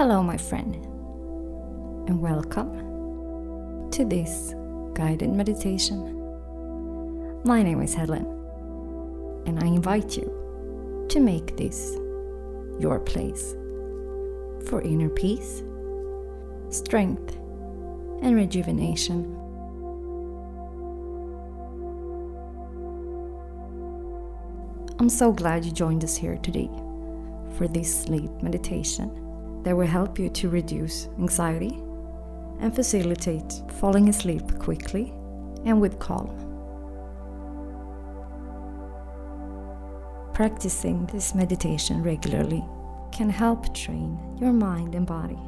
Hello, my friend, and welcome to this guided meditation. My name is Helen, and I invite you to make this your place for inner peace, strength, and rejuvenation. I'm so glad you joined us here today for this sleep meditation that will help you to reduce anxiety and facilitate falling asleep quickly and with calm. Practicing this meditation regularly can help train your mind and body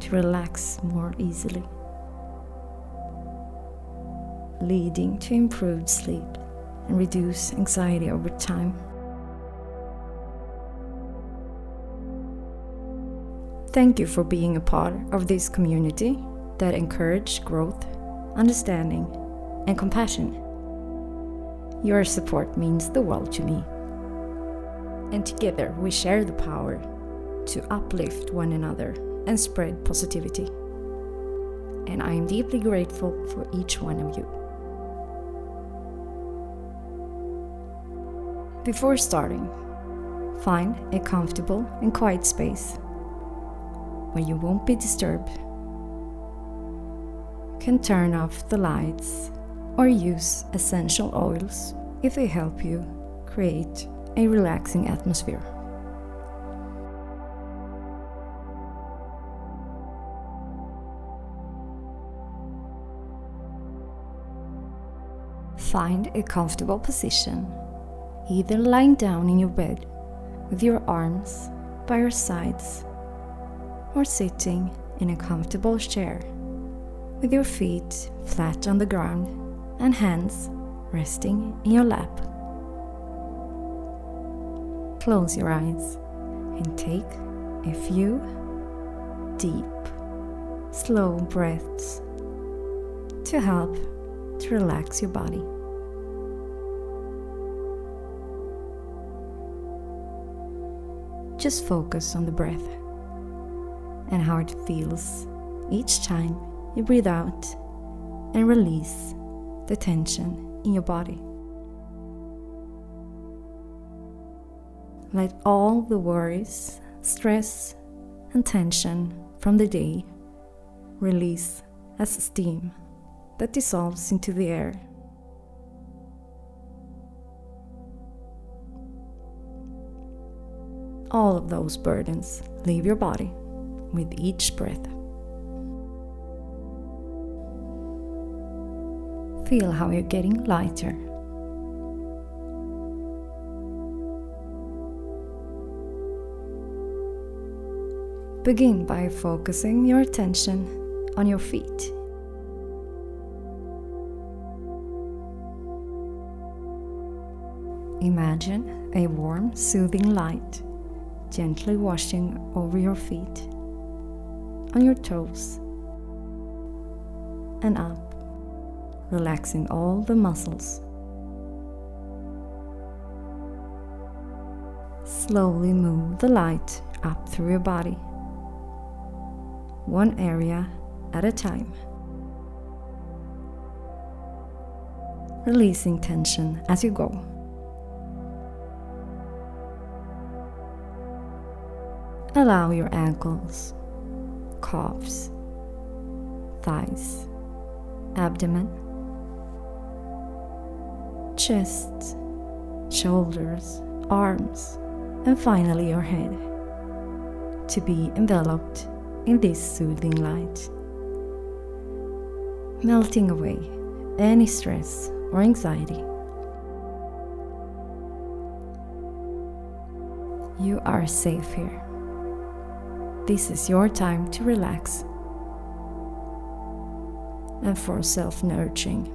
to relax more easily, leading to improved sleep and reduce anxiety over time. Thank you for being a part of this community that encourage growth, understanding, and compassion. Your support means the world to me. And together we share the power to uplift one another and spread positivity. And I am deeply grateful for each one of you. Before starting, find a comfortable and quiet space where you won't be disturbed. You can turn off the lights or use essential oils if they help you create a relaxing atmosphere. Find a comfortable position, either lying down in your bed with your arms by your sides or sitting in a comfortable chair with your feet flat on the ground and hands resting in your lap. Close your eyes and take a few deep, slow breaths to help to relax your body. Just focus on the breath and how it feels each time you breathe out and release the tension in your body. Let all the worries, stress, and tension from the day release as steam that dissolves into the air. All of those burdens leave your body with each breath. Feel how you're getting lighter. Begin by focusing your attention on your feet. Imagine a warm, soothing light gently washing over your feet on your toes and up, relaxing all the muscles. Slowly move the light up through your body, one area at a time. Releasing tension as you go. Allow your ankles calves, thighs, abdomen, chest, shoulders, arms, and finally your head to be enveloped in this soothing light, melting away any stress or anxiety. You are safe here. This is your time to relax and for self nurturing.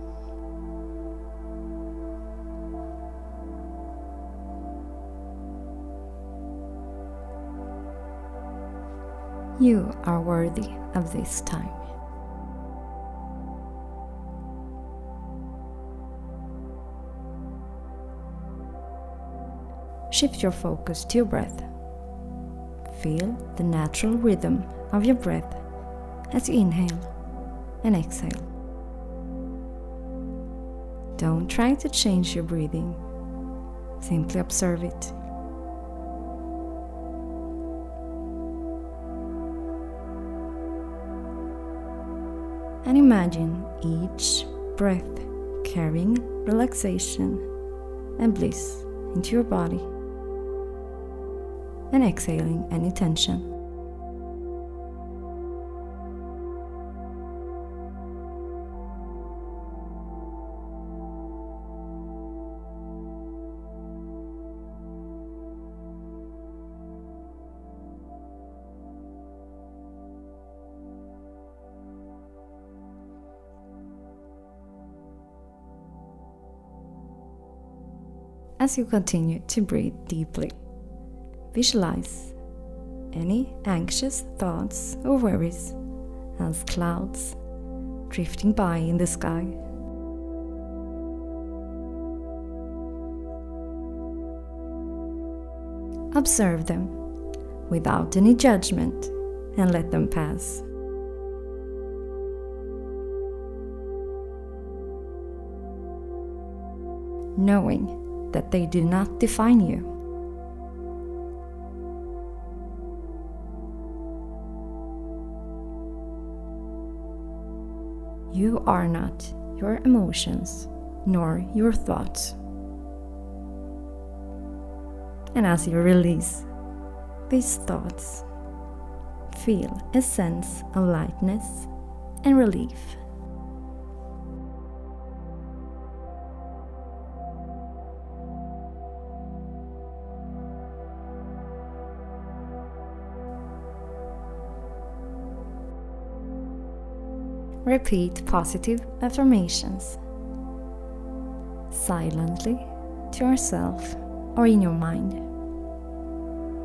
You are worthy of this time. Shift your focus to your breath feel the natural rhythm of your breath as you inhale and exhale. Don't try to change your breathing, simply observe it. And imagine each breath carrying relaxation and bliss into your body and exhaling any tension. As you continue to breathe deeply, visualize any anxious thoughts or worries as clouds drifting by in the sky. Observe them without any judgment and let them pass. Knowing that they do not define you. Are not your emotions nor your thoughts. And as you release these thoughts, feel a sense of lightness and relief. Repeat positive affirmations silently to yourself or in your mind.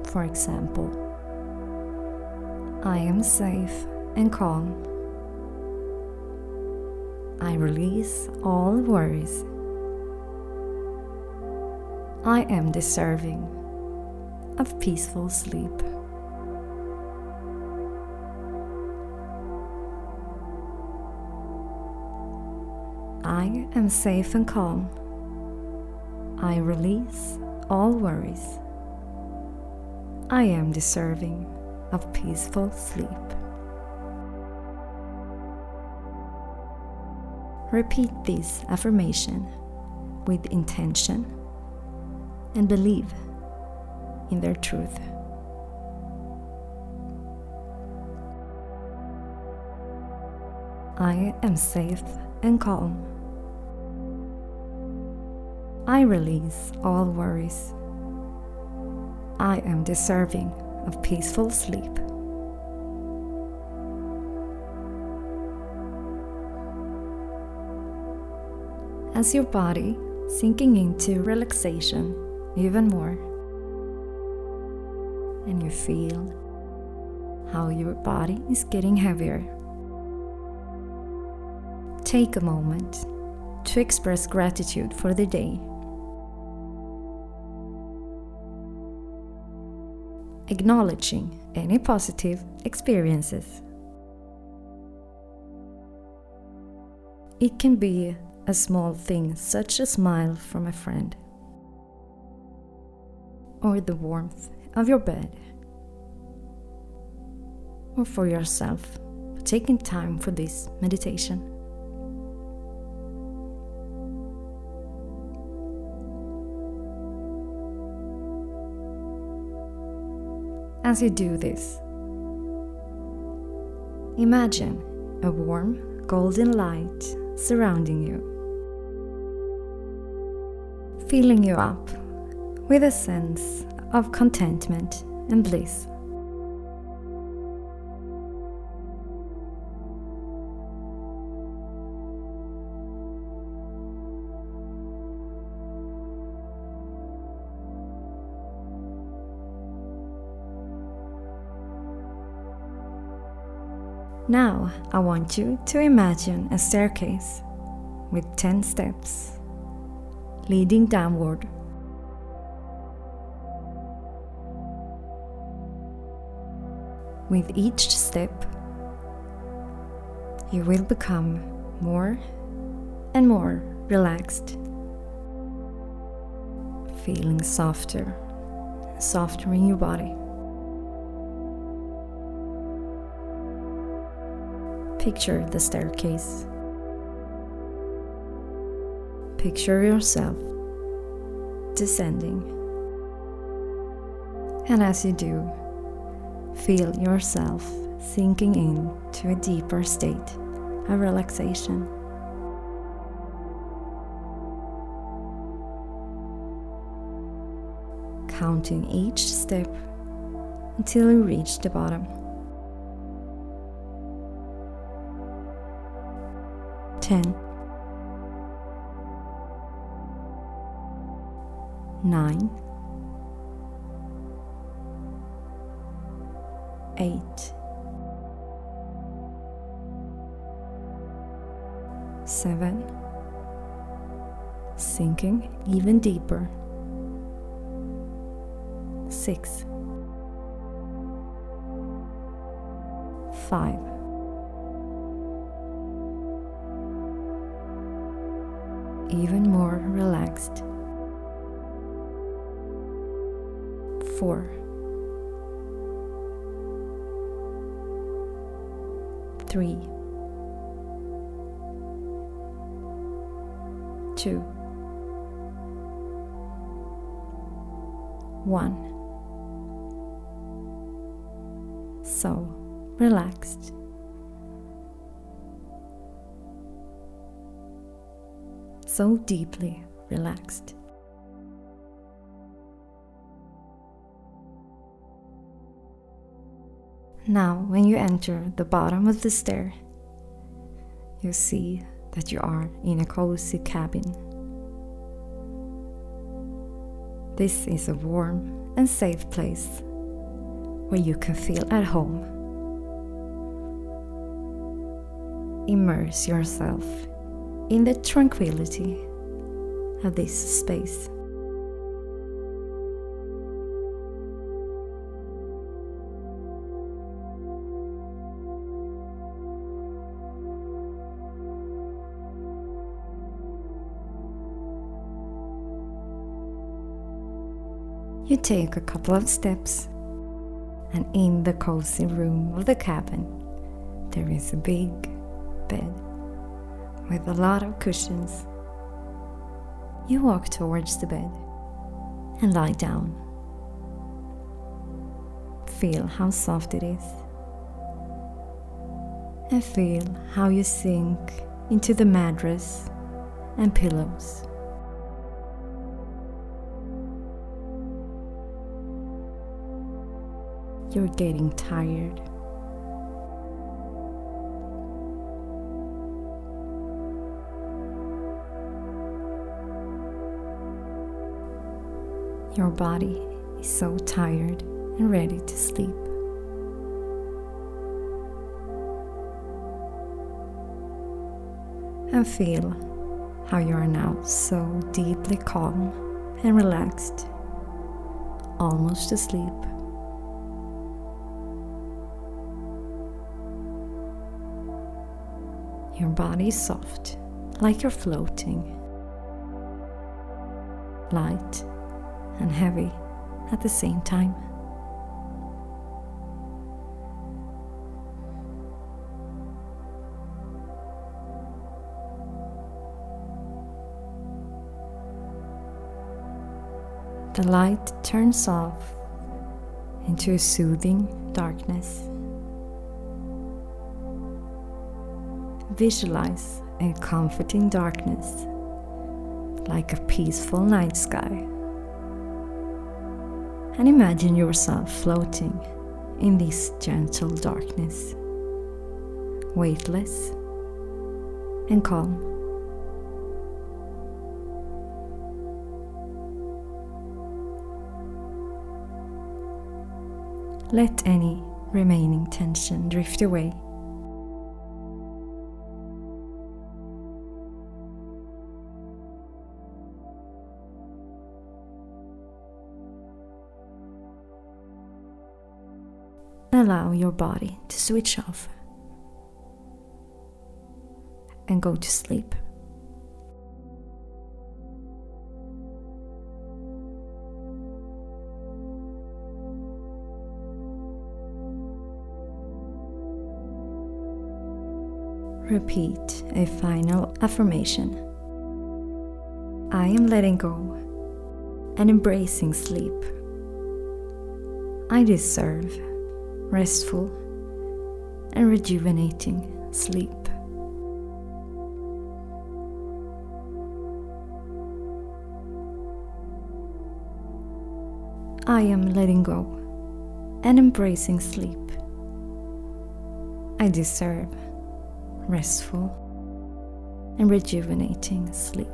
For example, I am safe and calm. I release all worries. I am deserving of peaceful sleep. I am safe and calm. I release all worries. I am deserving of peaceful sleep. Repeat this affirmation with intention and believe in their truth. I am safe and calm. I release all worries. I am deserving of peaceful sleep. As your body sinking into relaxation even more, and you feel how your body is getting heavier, take a moment to express gratitude for the day acknowledging any positive experiences. It can be a small thing, such as a smile from a friend, or the warmth of your bed, or for yourself, taking time for this meditation. As you do this. Imagine a warm golden light surrounding you, filling you up with a sense of contentment and bliss. Now I want you to imagine a staircase with 10 steps leading downward. With each step, you will become more and more relaxed, feeling softer, softer in your body. Picture the staircase. Picture yourself descending. And as you do, feel yourself sinking in to a deeper state of relaxation. Counting each step until you reach the bottom. Ten. Nine. Eight. Seven. Sinking even deeper. Six. Five. Even more relaxed. Four. Three. Two. One. So relaxed. So deeply relaxed. Now, when you enter the bottom of the stair, you see that you are in a cozy cabin. This is a warm and safe place where you can feel at home. Immerse yourself in the tranquility of this space. You take a couple of steps, and in the cozy room of the cabin, there is a big bed with a lot of cushions. You walk towards the bed and lie down. Feel how soft it is. And feel how you sink into the mattress and pillows. You're getting tired. Your body is so tired and ready to sleep. And feel how you are now so deeply calm and relaxed, almost asleep. Your body is soft, like you're floating, light and heavy at the same time. The light turns off into a soothing darkness. Visualize a comforting darkness like a peaceful night sky and imagine yourself floating in this gentle darkness, weightless and calm. Let any remaining tension drift away allow your body to switch off and go to sleep. Repeat a final affirmation. I am letting go and embracing sleep. I deserve restful and rejuvenating sleep. I am letting go and embracing sleep. I deserve restful, and rejuvenating sleep.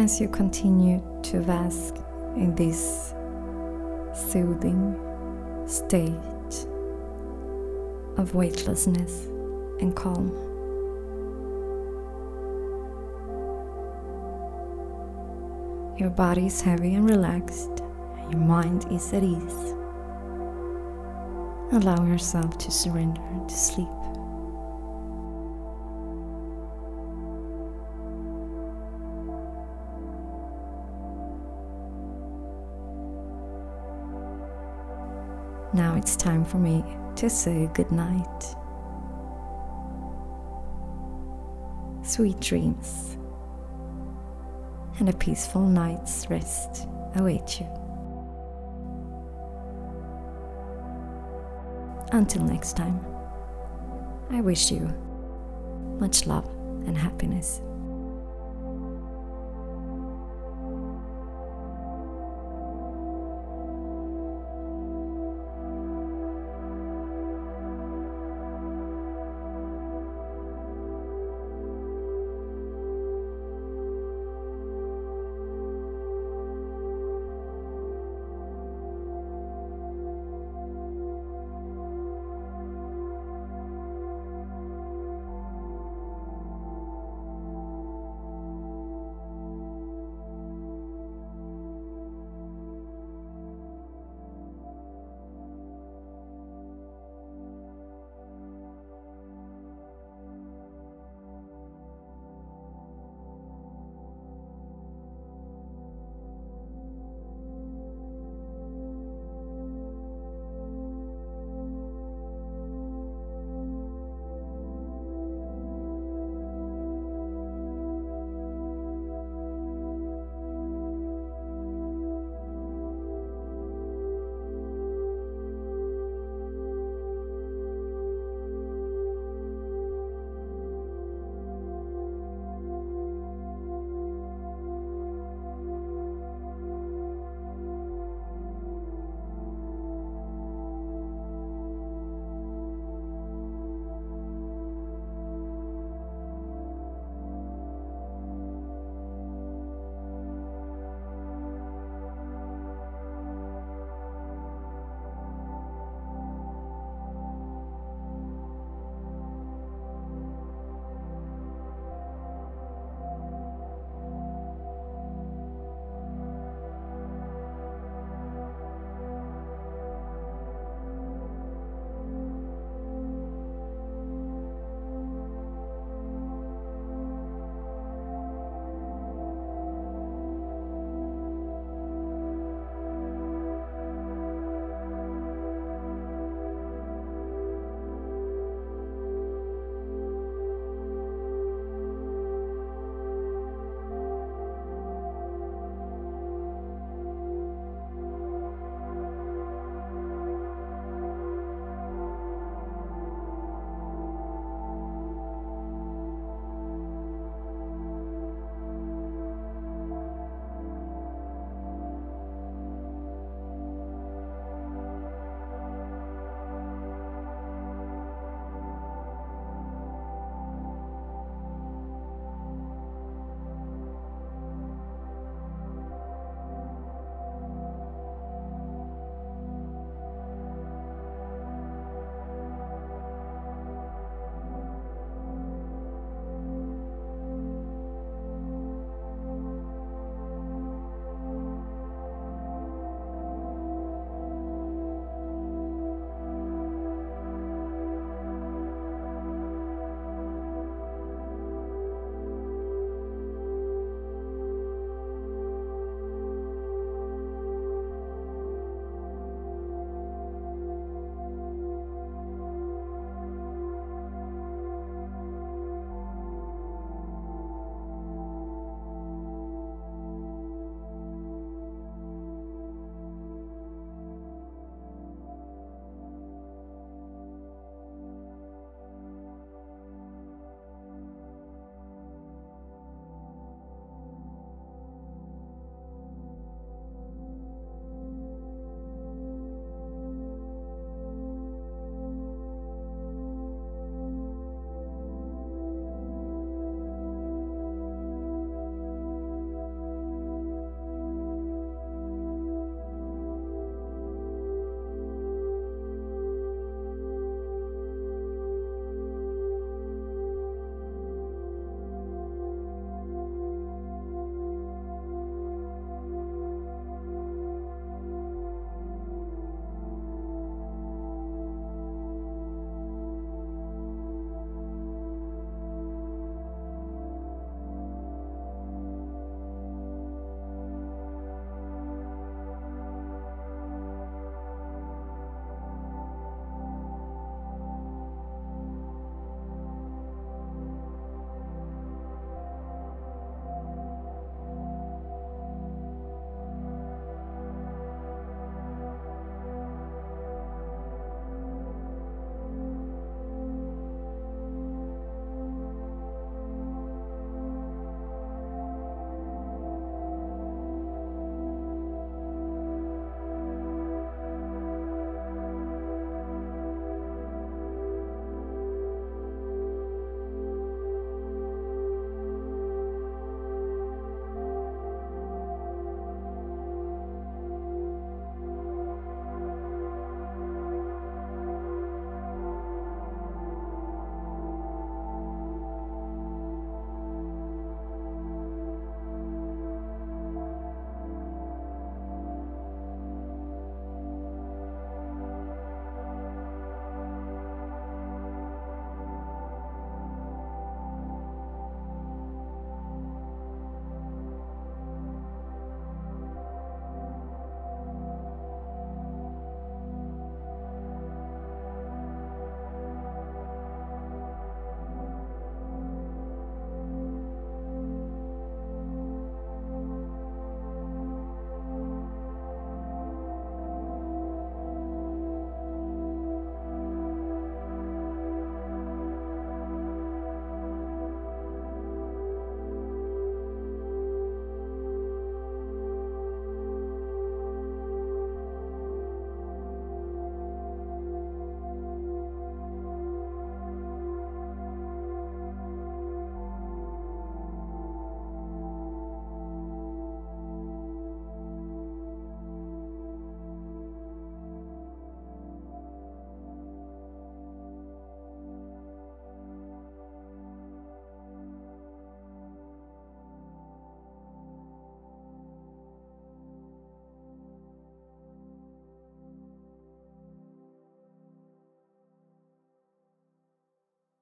As you continue to bask in this soothing state of weightlessness and calm. Your body is heavy and relaxed, and your mind is at ease. Allow yourself to surrender to sleep. It's time for me to say goodnight. Sweet dreams and a peaceful night's rest await you. Until next time, I wish you much love and happiness.